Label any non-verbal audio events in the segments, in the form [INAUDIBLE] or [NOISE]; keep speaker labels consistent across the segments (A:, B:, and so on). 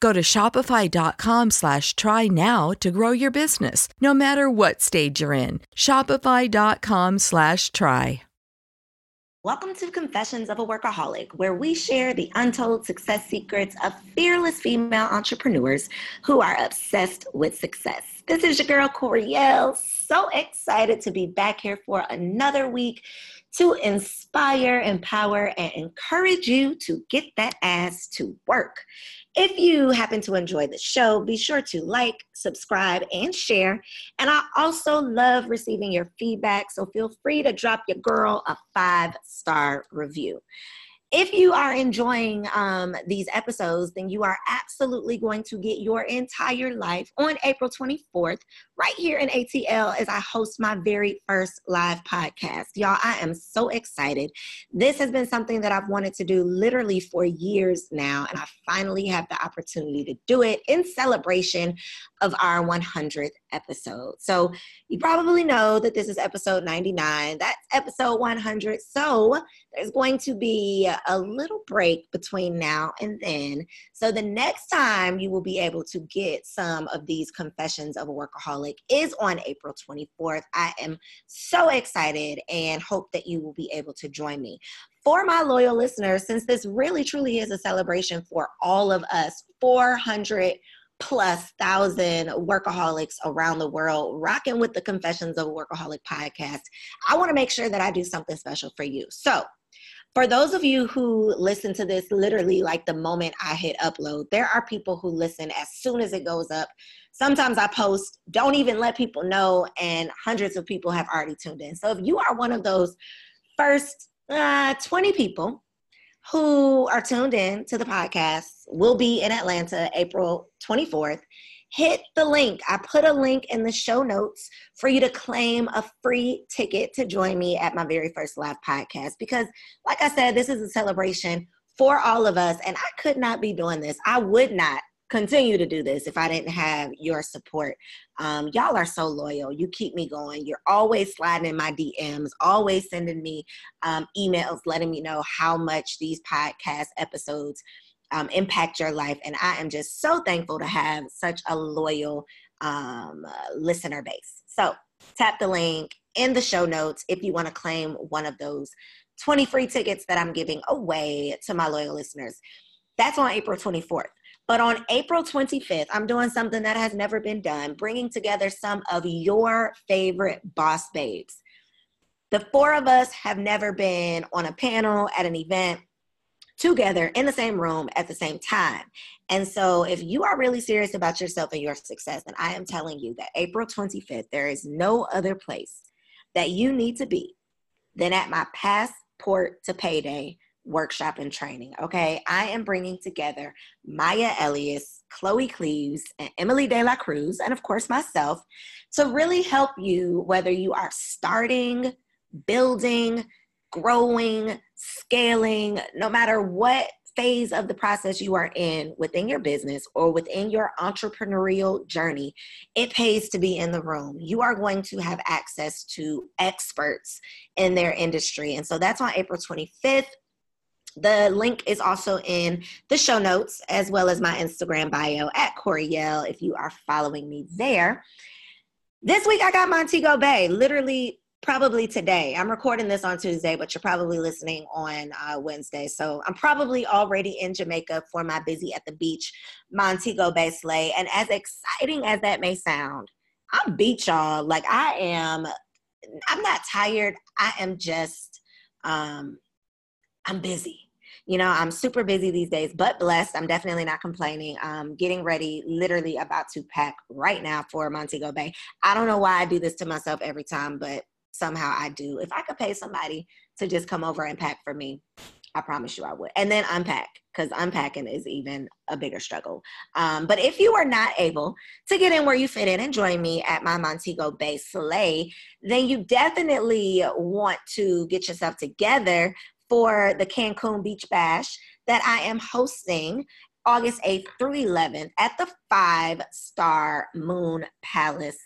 A: Go to shopify.com slash try now to grow your business, no matter what stage you're in. Shopify.com slash try.
B: Welcome to Confessions of a Workaholic, where we share the untold success secrets of fearless female entrepreneurs who are obsessed with success. This is your girl, Koereyelle. So excited to be back here for another week to inspire, empower, and encourage you to get that ass to work. If you happen to enjoy the show, be sure to like, subscribe, and share. And I also love receiving your feedback, so feel free to drop your girl a five star review if you are enjoying um, these episodes, then you are absolutely going to get your entire life on April 24th, right here in ATL, as I host my very first live podcast. Y'all, I am so excited. This has been something that I've wanted to do literally for years now, and I finally have the opportunity to do it in celebration of our 100th episode. So, you probably know that this is episode 99. That's episode 100. So, there's going to be a little break between now and then. So the next time you will be able to get some of these confessions of a workaholic is on April 24th. I am so excited and hope that you will be able to join me. For my loyal listeners, since this really truly is a celebration for all of us, 400 plus thousand workaholics around the world rocking with the Confessions of a Workaholic podcast, I want to make sure that I do something special for you. So, for those of you who listen to this literally like the moment I hit upload, there are people who listen as soon as it goes up. Sometimes I post, don't even let people know, and hundreds of people have already tuned in. So if you are one of those first uh, 20 people who are tuned in to the podcast, will be in Atlanta April 24th hit the link. I put a link in the show notes for you to claim a free ticket to join me at my very first live podcast. Because, like I said, this is a celebration for all of us, and I could not be doing this. I would not continue to do this if I didn't have your support. Um, y'all are so loyal. You keep me going. You're always sliding in my DMs, always sending me um, emails, letting me know how much these podcast episodes um, impact your life. And I am just so thankful to have such a loyal um, listener base. So tap the link in the show notes if you want to claim one of those 20 free tickets that I'm giving away to my loyal listeners. That's on April 24th. But on April 25th, I'm doing something that has never been done, bringing together some of your favorite boss babes. The four of us have never been on a panel at an event together in the same room at the same time. And so, if you are really serious about yourself and your success, then I am telling you that April 25th, there is no other place that you need to be than at my passport to payday workshop and training. Okay. I am bringing together Maya Elious, Chloe Cleves, and Emily De La Cruz, and of course myself, to really help you whether you are starting, building, growing, scaling, no matter what phase of the process you are in within your business or within your entrepreneurial journey, it pays to be in the room. You are going to have access to experts in their industry. And so that's on April 25th. The link is also in the show notes as well as my Instagram bio at Koereyelle if you are following me there. This week I got Montego Bay, literally probably today. I'm recording this on Tuesday, but you're probably listening on uh, Wednesday. So I'm probably already in Jamaica for my busy at the beach Montego Bay sleigh. And as exciting as that may sound, I'm beach y'all. Like I am, I'm not tired. I am just, um, I'm busy you know i'm super busy these days but blessed i'm definitely not complaining. I'm getting ready literally about to pack right now for montego bay. I don't know why i do this to myself every time but somehow i do. If i could pay somebody to just come over and pack for me i promise you i would. And then unpack because unpacking is even a bigger struggle. Um, but if you are not able to get in where you fit in and join me at my montego bay sleigh then you definitely want to get yourself together for the Cancun Beach Bash that I am hosting August 8th through 11th at the five star Moon Palace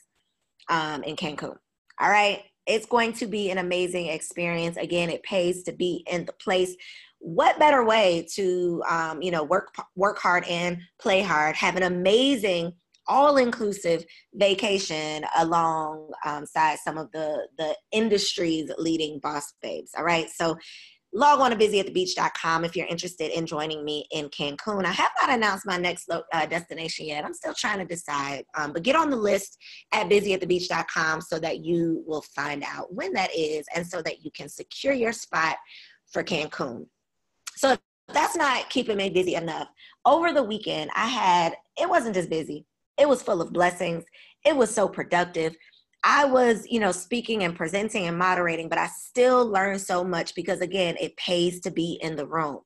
B: um, in Cancun. All right. It's going to be an amazing experience. Again, it pays to be in the place. What better way to, um, you know, work work hard and play hard, have an amazing all-inclusive vacation alongside some of the the industry's leading boss babes. All right, so log on to busyatthebeach.com if you're interested in joining me in Cancun. I have not announced my next uh, destination yet. I'm still trying to decide, um, but get on the list at busyatthebeach.com so that you will find out when that is and so that you can secure your spot for Cancun. So that's not keeping me busy enough. Over the weekend, I had, it wasn't just busy, it was full of blessings. It was so productive. I was, you know, speaking and presenting and moderating, but I still learned so much because again, it pays to be in the room.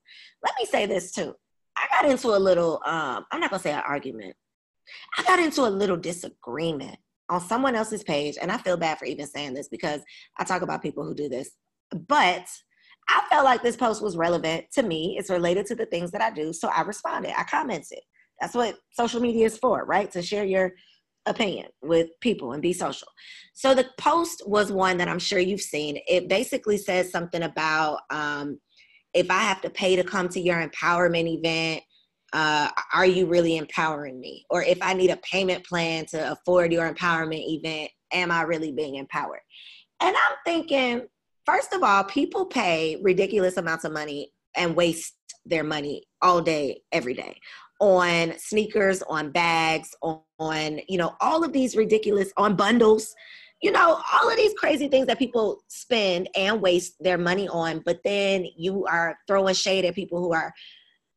B: Let me say this too. I got into a little um I'm not going to say an argument. I got into a little disagreement on someone else's page and I feel bad for even saying this because I talk about people who do this. But I felt like this post was relevant to me. It's related to the things that I do, so I responded. I commented. That's what social media is for, right? To share your opinion with people and be social. So the post was one that I'm sure you've seen. It basically says something about um, if I have to pay to come to your empowerment event, uh, are you really empowering me? Or if I need a payment plan to afford your empowerment event, am I really being empowered? And I'm thinking, first of all, people pay ridiculous amounts of money and waste their money all day, every day on sneakers, on bags, on, on, you know, all of these ridiculous, on bundles, you know, all of these crazy things that people spend and waste their money on. But then you are throwing shade at people who are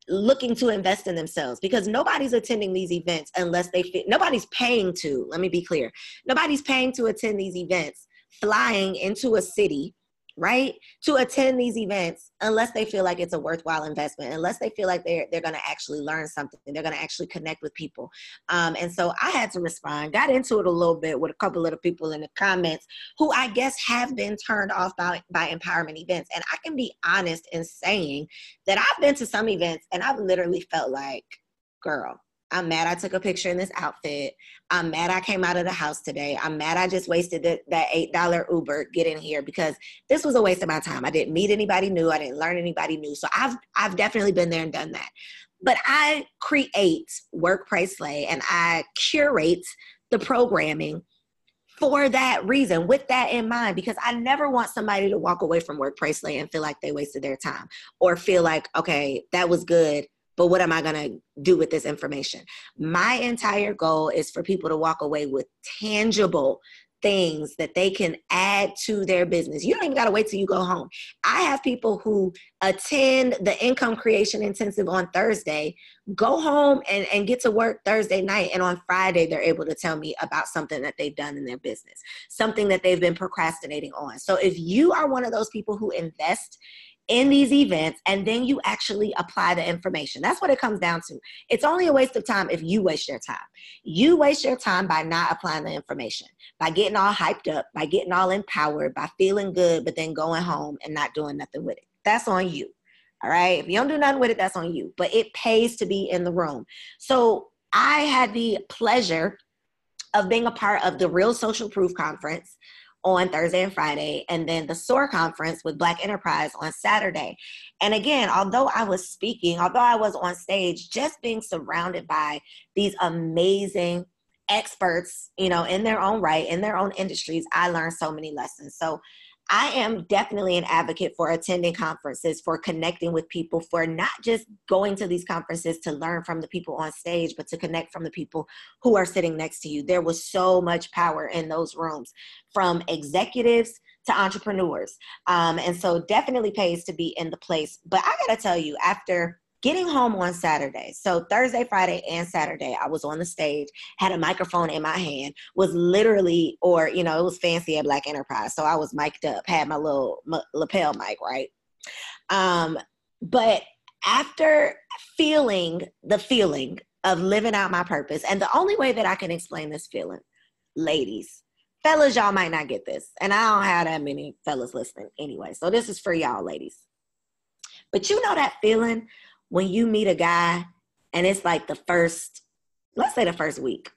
B: looking to invest in themselves because nobody's attending these events unless they fit, nobody's paying to, let me be clear, nobody's paying to attend these events, flying into a city right to attend these events unless they feel like it's a worthwhile investment unless they feel like they're they're going to actually learn something they're going to actually connect with people. Um, and so i had to respond got into it a little bit with a couple of people in the comments who i guess have been turned off by by empowerment events. And i can be honest in saying that i've been to some events and i've literally felt like girl I'm mad I took a picture in this outfit. I'm mad I came out of the house today. I'm mad I just wasted the, that $8 Uber getting here because this was a waste of my time. I didn't meet anybody new. I didn't learn anybody new. So I've I've definitely been there and done that. But I create Work Play Slay and I curate the programming for that reason, with that in mind, because I never want somebody to walk away from Work Play Slay and feel like they wasted their time or feel like, okay, that was good but what am I going to do with this information? My entire goal is for people to walk away with tangible things that they can add to their business. You don't even got to wait till you go home. I have people who attend the income creation intensive on Thursday, go home and, and get to work Thursday night. And on Friday, they're able to tell me about something that they've done in their business, something that they've been procrastinating on. So if you are one of those people who invest in these events and then you actually apply the information. That's what it comes down to. It's only a waste of time if you waste your time. You waste your time by not applying the information, by getting all hyped up, by getting all empowered, by feeling good, but then going home and not doing nothing with it. That's on you. All right. If you don't do nothing with it, that's on you. But it pays to be in the room. So I had the pleasure of being a part of the Real Social Proof Conference on Thursday and Friday, and then the SOAR conference with Black Enterprise on Saturday. And again, although I was speaking, although I was on stage, just being surrounded by these amazing experts, you know, in their own right, in their own industries, I learned so many lessons. So I am definitely an advocate for attending conferences, for connecting with people, for not just going to these conferences to learn from the people on stage, but to connect from the people who are sitting next to you. There was so much power in those rooms from executives to entrepreneurs. Um, and so definitely pays to be in the place. But I got to tell you, after getting home on Saturday. So Thursday, Friday, and Saturday, I was on the stage, had a microphone in my hand, was literally, or you know, it was fancy at Black Enterprise, so I was mic'd up, had my little m- lapel mic, right? Um, but after feeling the feeling of living out my purpose, and the only way that I can explain this feeling, ladies, fellas, y'all might not get this, and I don't have that many fellas listening anyway, so this is for y'all, ladies. But you know that feeling when you meet a guy and it's like the first, let's say the first week,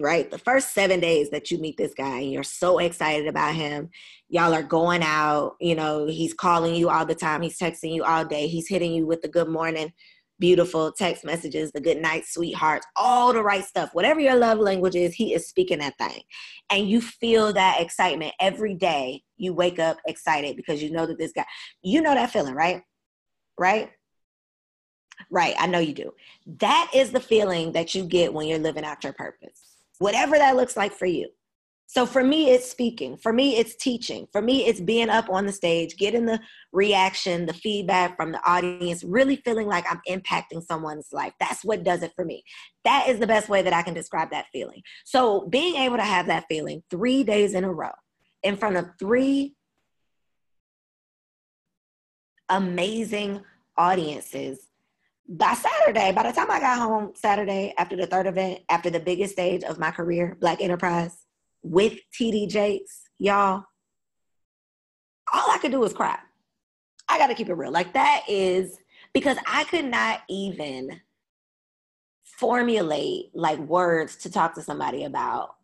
B: right? The first seven days that you meet this guy and you're so excited about him. Y'all are going out, you know, he's calling you all the time, he's texting you all day, he's hitting you with the good morning, beautiful text messages, the good night, sweethearts, all the right stuff. Whatever your love language is, he is speaking that thing. And you feel that excitement every day. You wake up excited because you know that this guy, you know that feeling, right? Right? Right, I know you do. That is the feeling that you get when you're living out your purpose, whatever that looks like for you. So for me, it's speaking. For me, it's teaching. For me, it's being up on the stage, getting the reaction, the feedback from the audience, really feeling like I'm impacting someone's life. That's what does it for me. That is the best way that I can describe that feeling. So being able to have that feeling three days in a row in front of three amazing audiences by Saturday, by the time I got home Saturday after the third event, after the biggest stage of my career, Black Enterprise, with TD Jakes, y'all, all I could do was cry. I got to keep it real. Like that is because I could not even formulate like words to talk to somebody about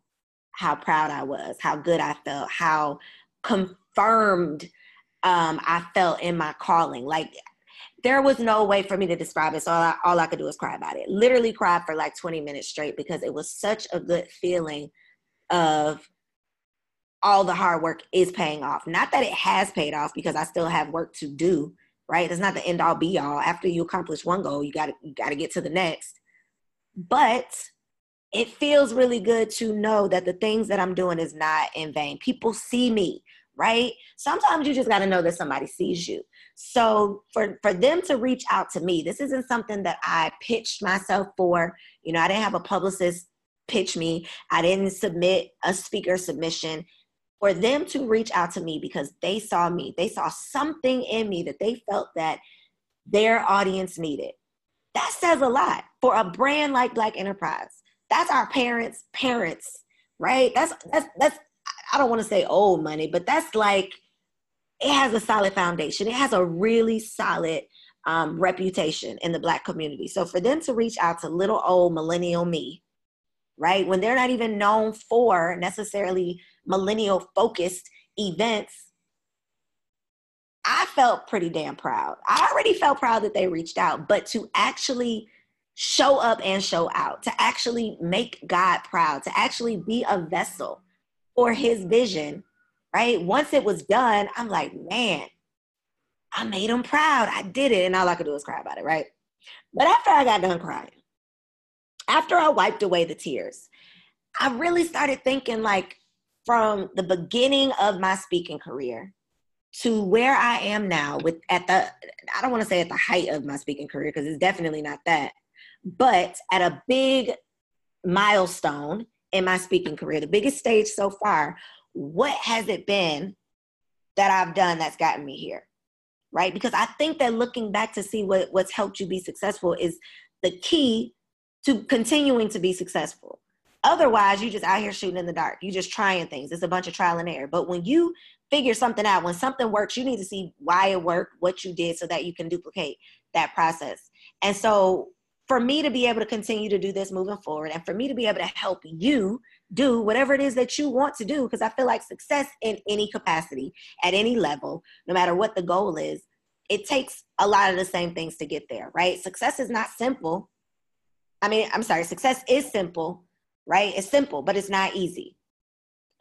B: how proud I was, how good I felt, how confirmed um, I felt in my calling. Like there was no way for me to describe it. So all I, all I could do was cry about it. Literally cried for like 20 minutes straight because it was such a good feeling of all the hard work is paying off. Not that it has paid off because I still have work to do, right? It's not the end all be all. After you accomplish one goal, you got you got to get to the next. But it feels really good to know that the things that I'm doing is not in vain. People see me, right? Sometimes you just got to know that somebody sees you. So for for them to reach out to me, this isn't something that I pitched myself for. You know, I didn't have a publicist pitch me. I didn't submit a speaker submission. For them to reach out to me because they saw me, they saw something in me that they felt that their audience needed. That says a lot for a brand like Black Enterprise. That's our parents' parents, right? That's that's that's I don't want to say old money, but that's like it has a solid foundation. It has a really solid um, reputation in the Black community. So for them to reach out to little old millennial me, right, when they're not even known for necessarily millennial focused events, I felt pretty damn proud. I already felt proud that they reached out, but to actually show up and show out, to actually make God proud, to actually be a vessel for his vision right? Once it was done, I'm like, man, I made him proud. I did it. And all I could do was cry about it, right? But after I got done crying, after I wiped away the tears, I really started thinking, like, from the beginning of my speaking career to where I am now with at the I don't want to say at the height of my speaking career because it's definitely not that, but at a big milestone in my speaking career, the biggest stage so far, what has it been that I've done that's gotten me here? Right? Because I think that looking back to see what, what's helped you be successful is the key to continuing to be successful. Otherwise, you're just out here shooting in the dark. You're just trying things. It's a bunch of trial and error. But when you figure something out, when something works, you need to see why it worked, what you did, so that you can duplicate that process. And so, for me to be able to continue to do this moving forward, and for me to be able to help you do whatever it is that you want to do, because I feel like success in any capacity, at any level, no matter what the goal is, it takes a lot of the same things to get there, right? Success is not simple. I mean, I'm sorry, success is simple right? It's simple, but it's not easy.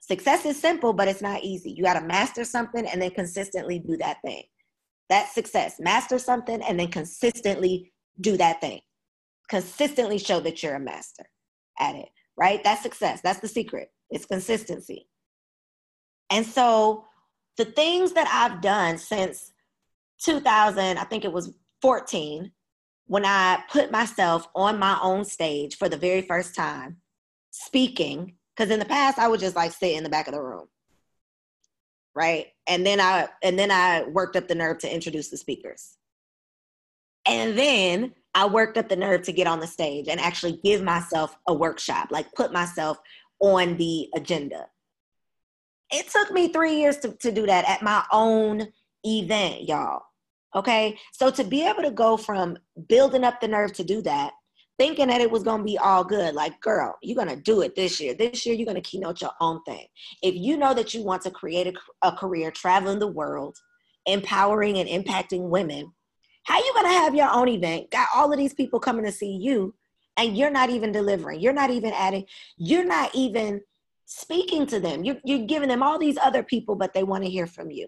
B: Success is simple, but it's not easy. You got to master something and then consistently do that thing. That's success. Master something and then consistently do that thing. Consistently show that you're a master at it, right? That's success. That's the secret. It's consistency. And so the things that I've done since 2000, I think it was 14, when I put myself on my own stage for the very first time speaking because in the past I would just like sit in the back of the room. Right. And then I and then I worked up the nerve to introduce the speakers. And then I worked up the nerve to get on the stage and actually give myself a workshop, like put myself on the agenda. It took me three years to, to do that at my own event, y'all. Okay. So to be able to go from building up the nerve to do that thinking that it was going to be all good. Like, girl, you're going to do it this year. This year, you're going to keynote your own thing. If you know that you want to create a, a career traveling the world, empowering and impacting women, how you to have your own event? Got all of these people coming to see you, and you're not even delivering. You're not even adding. You're not even speaking to them. You're, you're giving them all these other people, but they want to hear from you.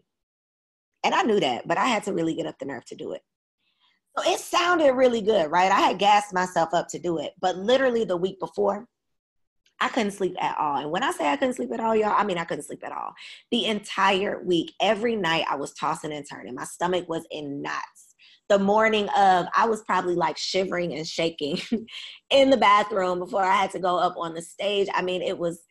B: And I knew that, but I had to really get up the nerve to do it. So it sounded really good, right? I had gassed myself up to do it, but literally the week before, I couldn't sleep at all. And when I say I couldn't sleep at all, y'all, I mean I couldn't sleep at all. The entire week, every night I was tossing and turning. My stomach was in knots. The morning of, I was probably like shivering and shaking [LAUGHS] in the bathroom before I had to go up on the stage. I mean, it was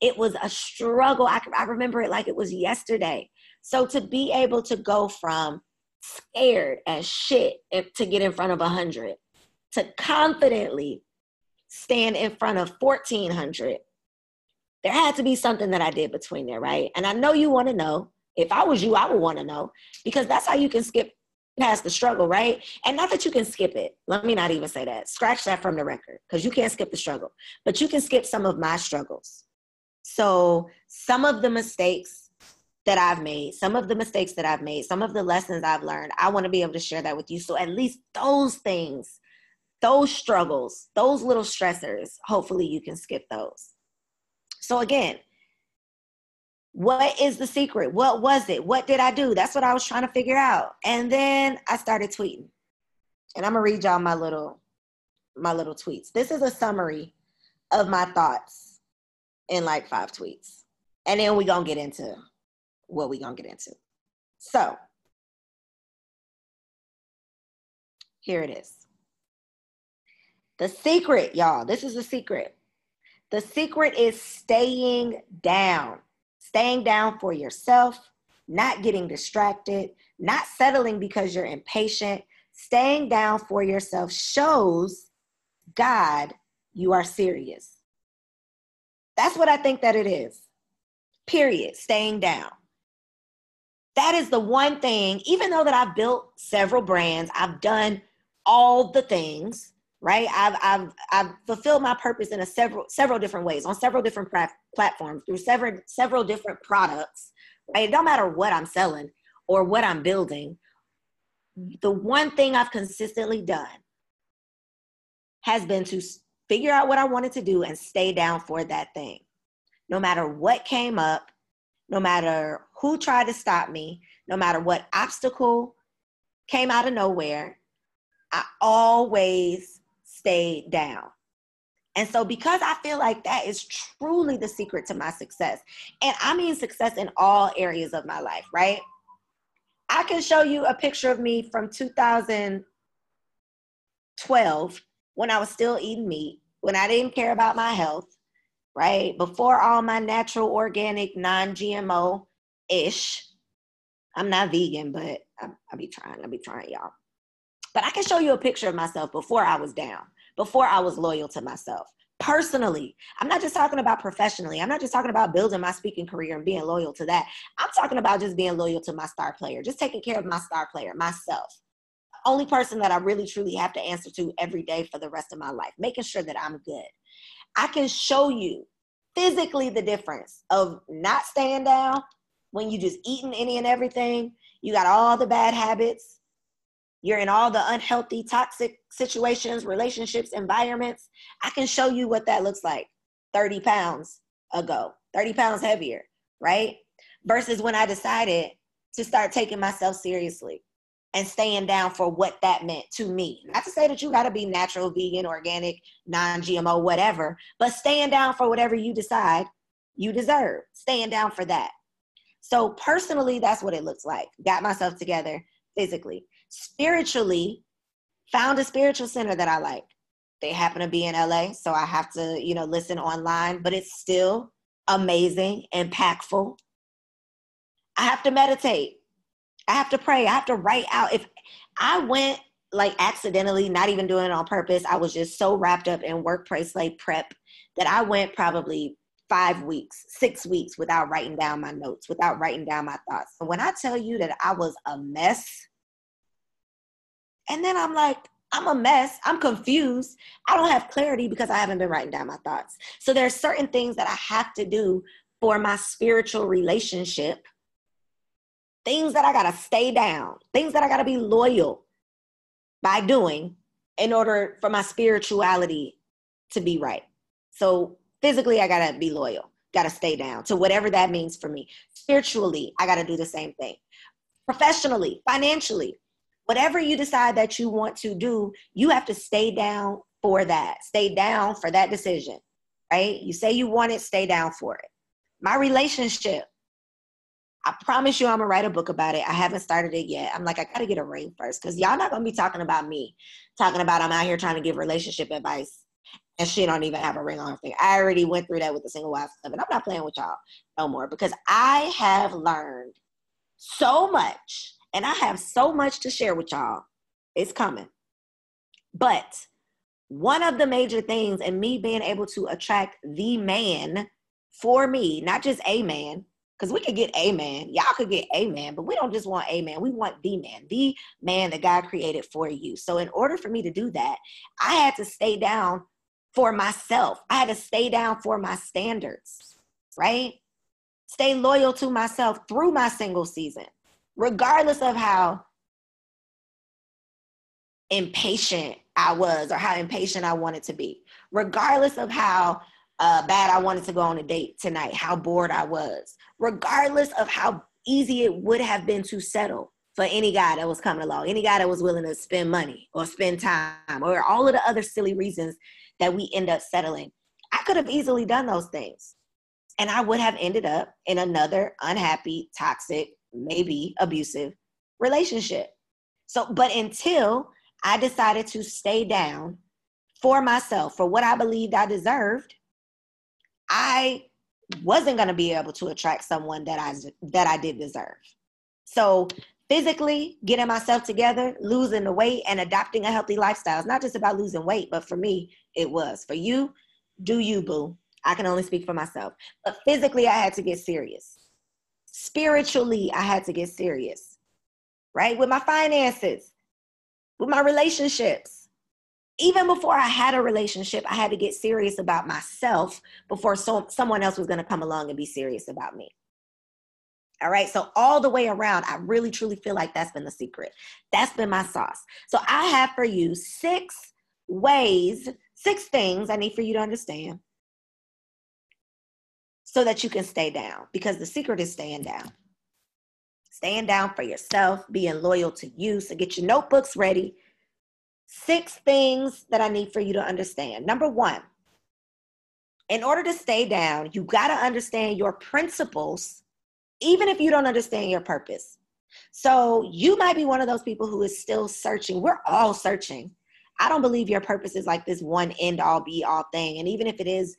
B: it was a struggle. I, I remember it like it was yesterday. So to be able to go from scared as shit to get in front of a 100 to confidently stand in front of 1400 there had to be something that i did between there right and i know you want to know if i was you i would want to know because that's how you can skip past the struggle right and not that you can skip it let me not even say that scratch that from the record because you can't skip the struggle but you can skip some of my struggles so some of the mistakes that I've made, some of the mistakes that I've made, some of the lessons I've learned. I want to be able to share that with you. So at least those things, those struggles, those little stressors, hopefully you can skip those. So again, what is the secret? What was it? What did I do? That's what I was trying to figure out. And then I started tweeting. And I'm gonna read y'all my little my little tweets. This is a summary of my thoughts in like five tweets. And then we're gonna get into what we gonna get into. So here it is. The secret, y'all, this is the secret. The secret is staying down, staying down for yourself, not getting distracted, not settling because you're impatient. Staying down for yourself shows God you are serious. That's what I think that it is. Period. Staying down that is the one thing, even though that I've built several brands, I've done all the things, right? I've, I've, I've fulfilled my purpose in a several, several different ways on several different pra- platforms through several, several different products, right? It don't matter what I'm selling or what I'm building. The one thing I've consistently done has been to figure out what I wanted to do and stay down for that thing. No matter what came up, no matter who tried to stop me, no matter what obstacle came out of nowhere, I always stayed down. And so, because I feel like that is truly the secret to my success, and I mean success in all areas of my life, right? I can show you a picture of me from 2012 when I was still eating meat, when I didn't care about my health, right? Before all my natural, organic, non GMO ish. I'm not vegan, but I, will be trying. I'll be trying, y'all. But I can show you a picture of myself before I was down, before I was loyal to myself. Personally, I'm not just talking about professionally. I'm not just talking about building my speaking career and being loyal to that. I'm talking about just being loyal to my star player, just taking care of my star player, myself. Only person that I really truly have to answer to every day for the rest of my life, making sure that I'm good. I can show you physically the difference of not staying down when you just eating any and everything. You got all the bad habits, you're in all the unhealthy, toxic situations, relationships, environments. I can show you what that looks like 30 pounds ago, 30 pounds heavier, right? Versus when I decided to start taking myself seriously and staying down for what that meant to me. Not to say that you got to be natural, vegan, organic, non GMO, whatever, but staying down for whatever you decide you deserve, staying down for that. So, personally, that's what it looks like. Got myself together physically spiritually found a spiritual center that I like. They happen to be in LA, so I have to, you know, listen online, but it's still amazing, impactful. I have to meditate. I have to pray. I have to write out. If I went like accidentally, not even doing it on purpose, I was just so wrapped up in workplace like prep that I went probably five weeks, six weeks without writing down my notes, without writing down my thoughts. when I tell you that I was a mess, and then I'm like, I'm a mess. I'm confused. I don't have clarity because I haven't been writing down my thoughts. So there are certain things that I have to do for my spiritual relationship. Things that I got to stay down, things that I got to be loyal by doing in order for my spirituality to be right. So physically, I got to be loyal, got to stay down to whatever that means for me. Spiritually, I got to do the same thing. Professionally, financially, whatever you decide that you want to do, you have to stay down for that. Stay down for that decision, right? You say you want it, stay down for it. My relationship, I promise you, I'm gonna write a book about it. I haven't started it yet. I'm like, I gotta get a ring first because y'all not gonna be talking about me, talking about I'm out here trying to give relationship advice and she don't even have a ring on her finger. I already went through that with the single wife stuff, and I'm not playing with y'all no more because I have learned so much and I have so much to share with y'all. It's coming. But one of the major things and me being able to attract the man for me, not just a man, because we could get a man, y'all could get a man, but we don't just want a man, we want the man, the man that God created for you. So, in order for me to do that, I had to stay down for myself, I had to stay down for my standards, right? Stay loyal to myself through my single season regardless of how impatient I was or how impatient I wanted to be, regardless of how uh, bad I wanted to go on a date tonight, how bored I was, regardless of how easy it would have been to settle for any guy that was coming along, any guy that was willing to spend money or spend time or all of the other silly reasons that we end up settling. I could have easily done those things. And I would have ended up in another unhappy, toxic, maybe abusive relationship. So, but until I decided to stay down for myself, for what I believed I deserved, I wasn't going to be able to attract someone that I that I did deserve. So, physically getting myself together, losing the weight and adopting a healthy lifestyle. It's not just about losing weight, but for me, it was. For you, do you boo. I can only speak for myself. But physically I had to get serious spiritually i had to get serious right? With my finances with my relationships. Even before i had a relationship i had to get serious about myself before so, someone else was going to come along and be serious about me. All right so all the way around i really truly feel like that's been the secret. That's been my sauce. So i have for you six ways six things i need for you to understand so that you can stay down because the secret is staying down. Staying down for yourself, being loyal to you. So get your notebooks ready. Six things that I need for you to understand. Number one, in order to stay down, you got to understand your principles, even if you don't understand your purpose. So you might be one of those people who is still searching. We're all searching. I don't believe your purpose is like this one end all be all thing. And even if it is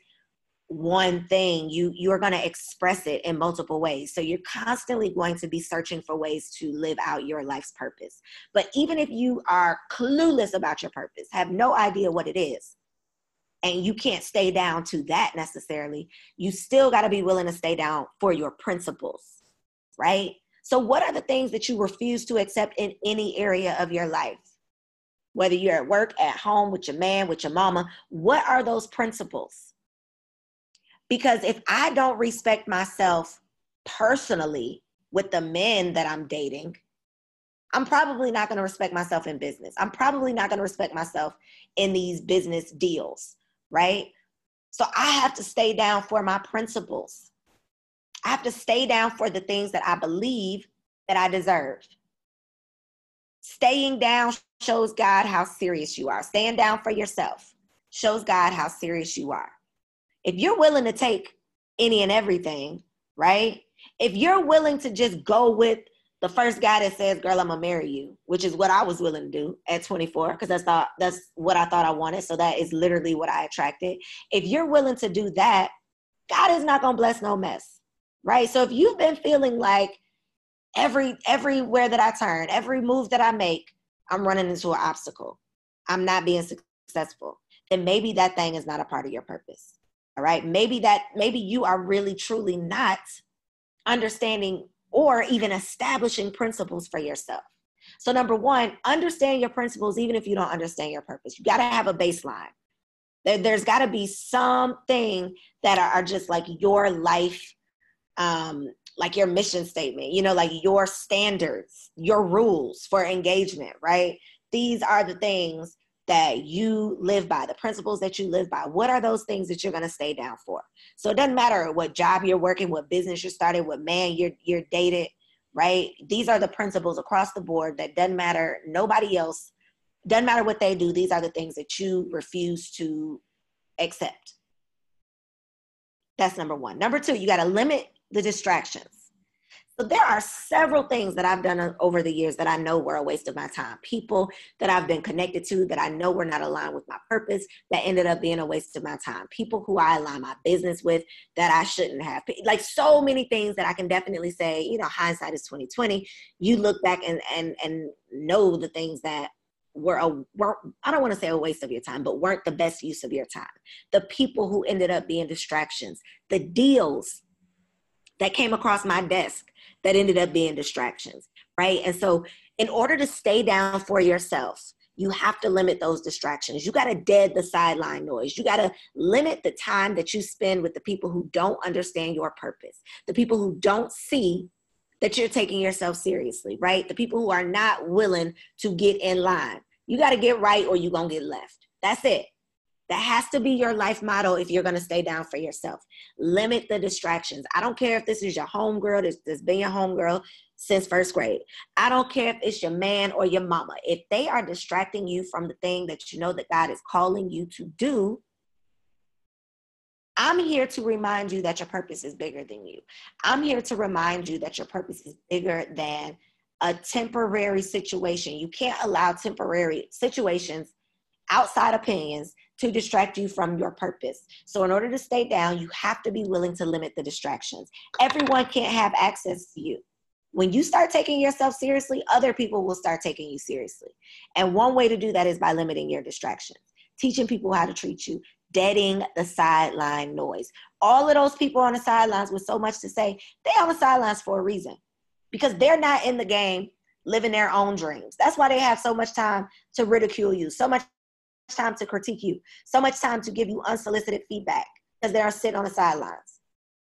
B: one thing, you you are going to express it in multiple ways. So you're constantly going to be searching for ways to live out your life's purpose. But even if you are clueless about your purpose, have no idea what it is, and you can't stay down to that necessarily, you still got to be willing to stay down for your principles, right? So, what are the things that you refuse to accept in any area of your life? Whether you're at work, at home, with your man, with your mama, what are those principles? Because if I don't respect myself personally with the men that I'm dating, I'm probably not going to respect myself in business. I'm probably not going to respect myself in these business deals, right? So I have to stay down for my principles. I have to stay down for the things that I believe that I deserve. Staying down shows God how serious you are. Staying down for yourself shows God how serious you are. If you're willing to take any and everything, right? If you're willing to just go with the first guy that says, "Girl, I'm gonna marry you," which is what I was willing to do at 24, because that's thought that's what I thought I wanted. So that is literally what I attracted. If you're willing to do that, God is not gonna bless no mess right? So if you've been feeling like every everywhere that I turn, every move that I make, I'm running into an obstacle. I'm not being successful. Then maybe that thing is not a part of your purpose. All right? Maybe that maybe you are really truly not understanding or even establishing principles for yourself. So number 1, understand your principles even if you don't understand your purpose. You got to have a baseline. There, has got to be something that are just like your life um, like your mission statement, you know, like your standards, your rules for engagement, right? These are the things that you live by, the principles that you live by. What are those things that you're going to stay down for? So it doesn't matter what job you're working, what business you're starting, what man you're you're dated, right? These are the principles across the board that doesn't matter nobody else doesn't matter what they do. These are the things that you refuse to accept. That's number 1. Number 2, you got to limit the distractions. So there are several things that I've done uh, over the years that I know were a waste of my time. People that I've been connected to that I know were not aligned with my purpose that ended up being a waste of my time. People who I align my business with that I shouldn't have. Like so many things that I can definitely say, you know, hindsight is 2020. You look back and and and know the things that were a were I don't want to say a waste of your time, but weren't the best use of your time. The people who ended up being distractions, the deals that came across my desk that ended up being distractions, right? And so, in order to stay down for yourself, you have to limit those distractions. You got to dead the sideline noise. You got to limit the time that you spend with the people who don't understand your purpose, the people who don't see that you're taking yourself seriously, right? The people who are not willing to get in line. You got to get right or you're going to get left. That's it. That has to be your life motto if you're going to stay down for yourself. Limit the distractions. I don't care if this is your homegirl that's, that's been your homegirl since first grade. I don't care if it's your man or your mama. If they are distracting you from the thing that you know that God is calling you to do, I'm here to remind you that your purpose is bigger than you. I'm here to remind you that your purpose is bigger than a temporary situation. You can't allow temporary situations, outside opinions, to distract you from your purpose. So, in order to stay down, you have to be willing to limit the distractions. Everyone can't have access to you. When you start taking yourself seriously, other people will start taking you seriously. And one way to do that is by limiting your distractions, teaching people how to treat you, deading the sideline noise. All of those people on the sidelines with so much to say, they on the sidelines for a reason because they're not in the game living their own dreams. That's why they have so much time to ridicule you, so much time to critique you, so much time to give you unsolicited feedback because they are sitting on the sidelines,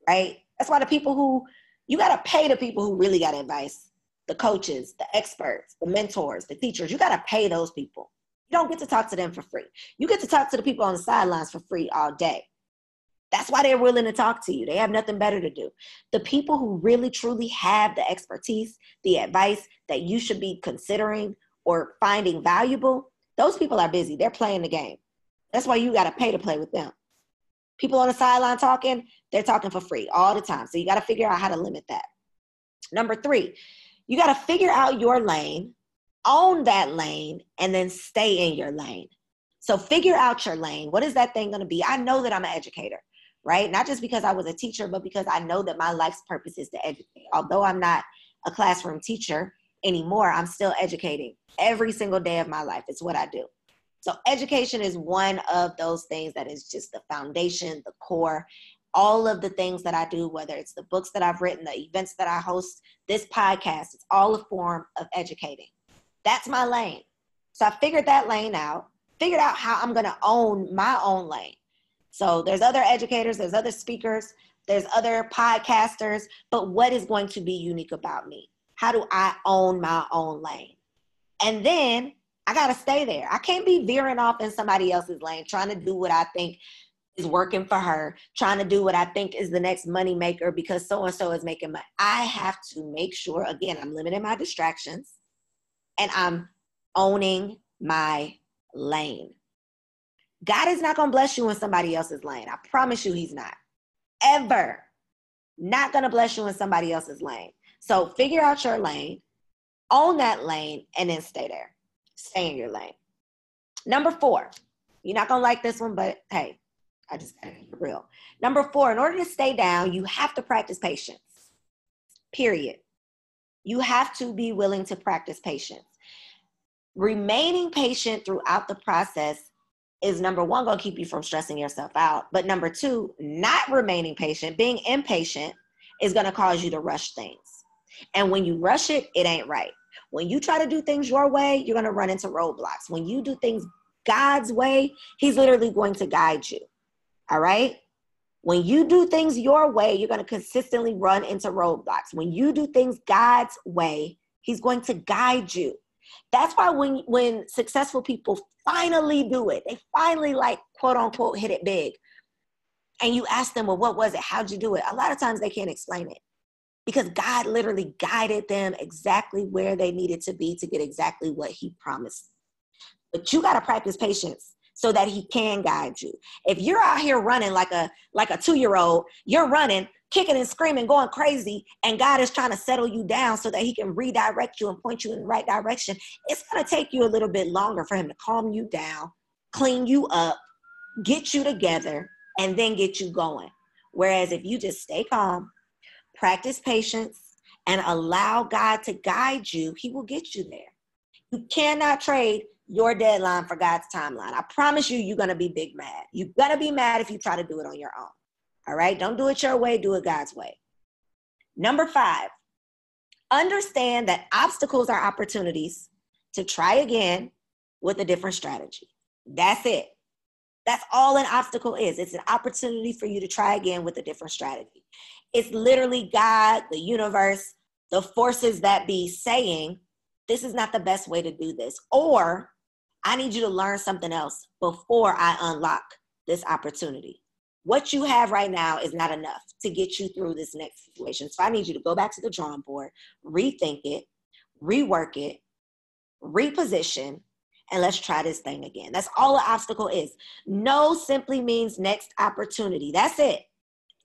B: right? That's why the people who you got to pay the people who really got advice, the coaches, the experts, the mentors, the teachers. You got to pay those people. You don't get to talk to them for free. You get to talk to the people on the sidelines for free all day. That's why they're willing to talk to you. They have nothing better to do. The people who really truly have the expertise, the advice that you should be considering or finding valuable, those people are busy. They're playing the game. That's why you got to pay to play with them. People on the sideline talking, they're talking for free all the time. So you got to figure out how to limit that. Number three, you got to figure out your lane, own that lane, and then stay in your lane. So figure out your lane. What is that thing going to be? I know that I'm an educator, right? Not just because I was a teacher, but because I know that my life's purpose is to educate. Although I'm not a classroom teacher anymore, I'm still educating every single day of my life. It's what I do. So education is one of those things that is just the foundation, the core. All of the things that I do, whether it's the books that I've written, the events that I host, this podcast, it's all a form of educating. That's my lane. So I figured that lane out, figured out how I'm going to own my own lane. So there's other educators, there's other speakers, there's other podcasters, but what is going to be unique about me? How do I own my own lane? And then I got to stay there. I can't be veering off in somebody else's lane, trying to do what I think is working for her, trying to do what I think is the next money maker because so and so is making money. I have to make sure, again, I'm limiting my distractions and I'm owning my lane. God is not going to bless you in somebody else's lane. I promise you, He's not. Ever. Not going to bless you in somebody else's lane. So figure out your lane, own that lane, and then stay there. Stay in your lane. Number four, you're not to like this one, but hey, I just got to be real. Number four, in order to stay down, you have to practice patience. Period. You have to be willing to practice patience. Remaining patient throughout the process is number one to keep you from stressing yourself out but number two not remaining patient being impatient is to cause you to rush things and when you rush it it ain't right. When you try to do things your way you're going to run into roadblocks. When you do things god's way he's literally going to guide you. All right? When you do things your way you're going to consistently run into roadblocks. When you do things god's way he's going to guide you. That's why when when successful people finally do it, they finally like quote unquote hit it big. And you ask them, well, what was it? How'd you do it? A lot of times they can't explain it because God literally guided them exactly where they needed to be to get exactly what He promised. But you got to practice patience so that He can guide you. If you're out here running like a like a two year old, you're running kicking and screaming, going crazy, and God is trying to settle you down so that He can redirect you and point you in the right direction, it's going to take you a little bit longer for Him to calm you down, clean you up, get you together, and then get you going. Whereas if you just stay calm, practice patience, and allow God to guide you, He will get you there. You cannot trade your deadline for God's timeline. I promise you, you're going to be big mad. You're going to be mad if you try to do it on your own. All right. Don't do it your way, do it God's way. Number five, understand that obstacles are opportunities to try again with a different strategy. That's it. That's all an obstacle is. It's an opportunity for you to try again with a different strategy. It's literally God, the universe, the forces that be saying, this is not the best way to do this. Or I need you to learn something else before I unlock this opportunity what you have right now is not enough to get you through this next situation. So I need you to go back to the drawing board, rethink it, rework it, reposition, and let's try this thing again. That's all the obstacle is. No simply means next opportunity. That's it.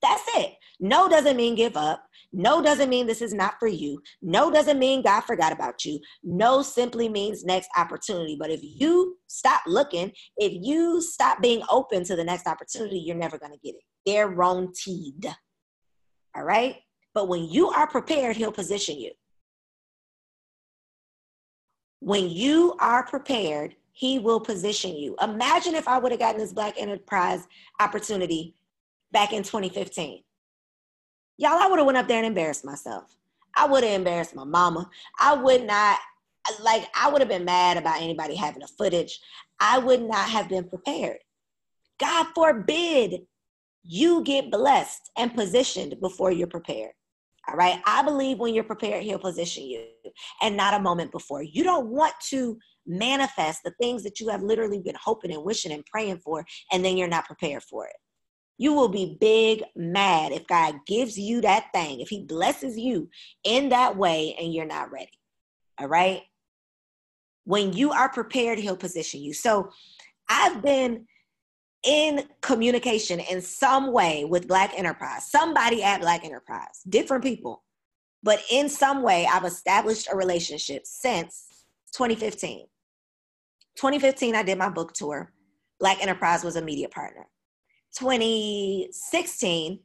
B: That's it. No doesn't mean give up. No doesn't mean this is not for you. No doesn't mean God forgot about you. No simply means next opportunity. But if you stop looking, if you stop being open to the next opportunity, you're never going to get it. They're wrong teed. All right? But when you are prepared, He'll position you. When you are prepared, He will position you. Imagine if I would have gotten this Black Enterprise opportunity back in 2015 y'all, I would have went up there and embarrassed myself. I would have embarrassed my mama. I would not like I would have been mad about anybody having a footage. I would not have been prepared. God forbid you get blessed and positioned before you're prepared. All right. I believe when you're prepared, he'll position you and not a moment before. You don't want to manifest the things that you have literally been hoping and wishing and praying for, and then you're not prepared for it. You will be big mad if God gives you that thing, if He blesses you in that way and you're not ready. All right? When you are prepared, He'll position you. So I've been in communication in some way with Black Enterprise, somebody at Black Enterprise, different people, but in some way, I've established a relationship since 2015. 2015, I did my book tour. Black Enterprise was a media partner. 2016,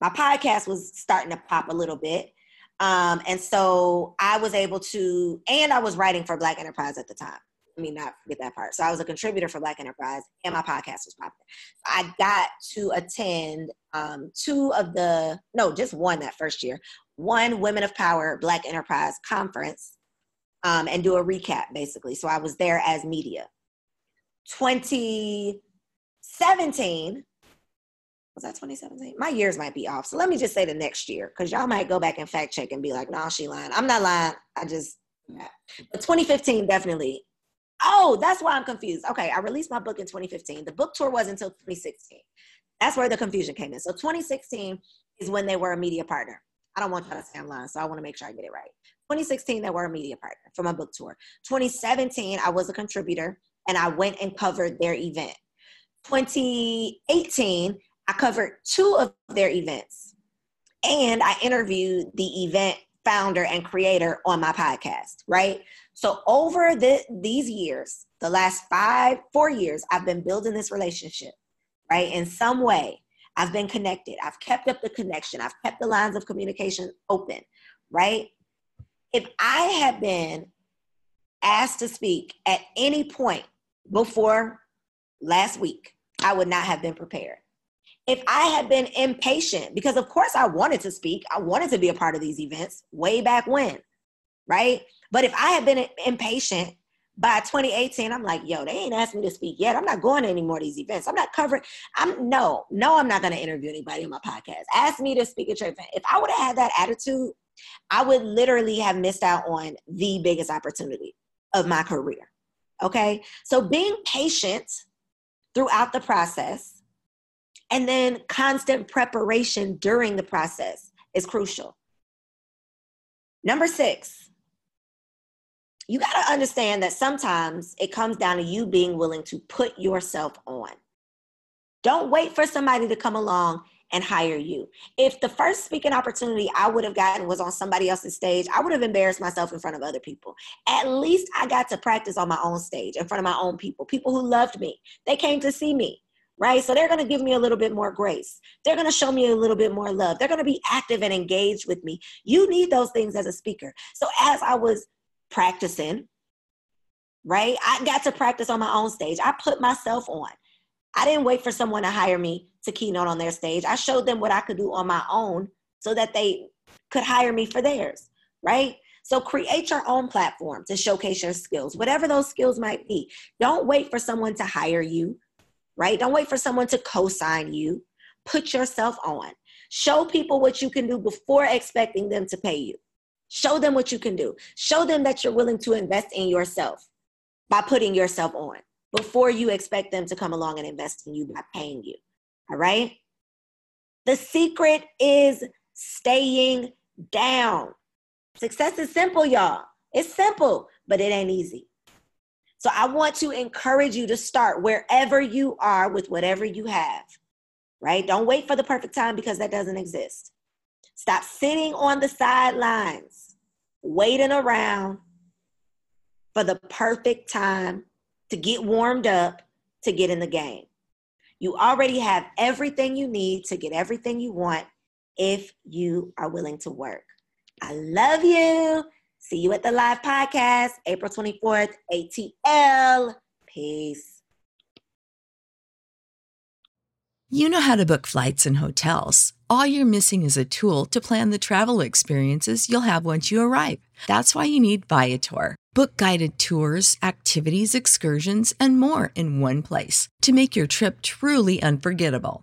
B: my podcast was starting to pop a little bit. Um, and so I was able to, and I was writing for Black Enterprise at the time. Mean, not forget that part. So I was a contributor for Black Enterprise, and my podcast was popular. I got to attend um, two of the, no, just one that first year, one Women of Power Black Enterprise conference, um, and do a recap basically. So I was there as media. 2017 was that 2017? My years might be off. So let me just say the next year, because y'all might go back and fact check and be like, nah, she lying. I'm not lying. I just, yeah. But 2015, definitely. Oh, that's why I'm confused. Okay, I released my book in 2015. The book tour was until 2016. That's where the confusion came in. So 2016 is when they were a media partner. I don't want to say I'm lying, so I want to make sure I get it right. 2016, they were a media partner for my book tour. 2017, I was a contributor and I went and covered their event. 2018, I covered two of their events and I interviewed the event founder and creator on my podcast, right? So over the, these years, the last five, four years, I've been building this relationship, right? In some way, I've been connected. I've kept up the connection. I've kept the lines of communication open, right? If I had been asked to speak at any point before last week, I would not have been prepared if I had been impatient, because of course I wanted to speak, I wanted to be a part of these events way back when, right? But if I had been impatient by 2018, I'm like, yo, they ain't asked me to speak yet. I'm not going to any more of these events. I'm not covering. I'm no, no, I'm not going to interview anybody on my podcast. Ask me to speak at your event. If I would have had that attitude, I would literally have missed out on the biggest opportunity of my career. Okay. So being patient throughout the process and then constant preparation during the process is crucial. Number six, you got to understand that sometimes it comes down to you being willing to put yourself on. Don't wait for somebody to come along and hire you. If the first speaking opportunity I would have gotten was on somebody else's stage, I would have embarrassed myself in front of other people. At least I got to practice on my own stage in front of my own people, people who loved me. They came to see me right? So they're going to give me a little bit more grace. They're going to show me a little bit more love. They're going to be active and engaged with me. You need those things as a speaker. So as I was practicing, right, I got to practice on my own stage. I put myself on. I didn't wait for someone to hire me to keynote on their stage. I showed them what I could do on my own so that they could hire me for theirs, right? So create your own platform to showcase your skills, whatever those skills might be. Don't wait for someone to hire you right? Don't wait for someone to co sign you. Put yourself on. Show people what you can do before expecting them to pay you. Show them what you can do. Show them that you're willing to invest in yourself by putting yourself on before you expect them to come along and invest in you by paying you. All right? The secret is staying down. Success is simple, y'all. It's simple, but it ain't easy. So I want to encourage you to start wherever you are with whatever you have, right? Don't wait for the perfect time because that doesn't exist. Stop sitting on the sidelines, waiting around for the perfect time to get warmed up to get in the game. You already have everything you need to get everything you want if you are willing to work. I love you. See you at the live podcast, April 24th, ATL. Peace.
A: You know how to book flights and hotels. All you're missing is a tool to plan the travel experiences you'll have once you arrive. That's why you need Viator. Book guided tours, activities, excursions, and more in one place to make your trip truly unforgettable.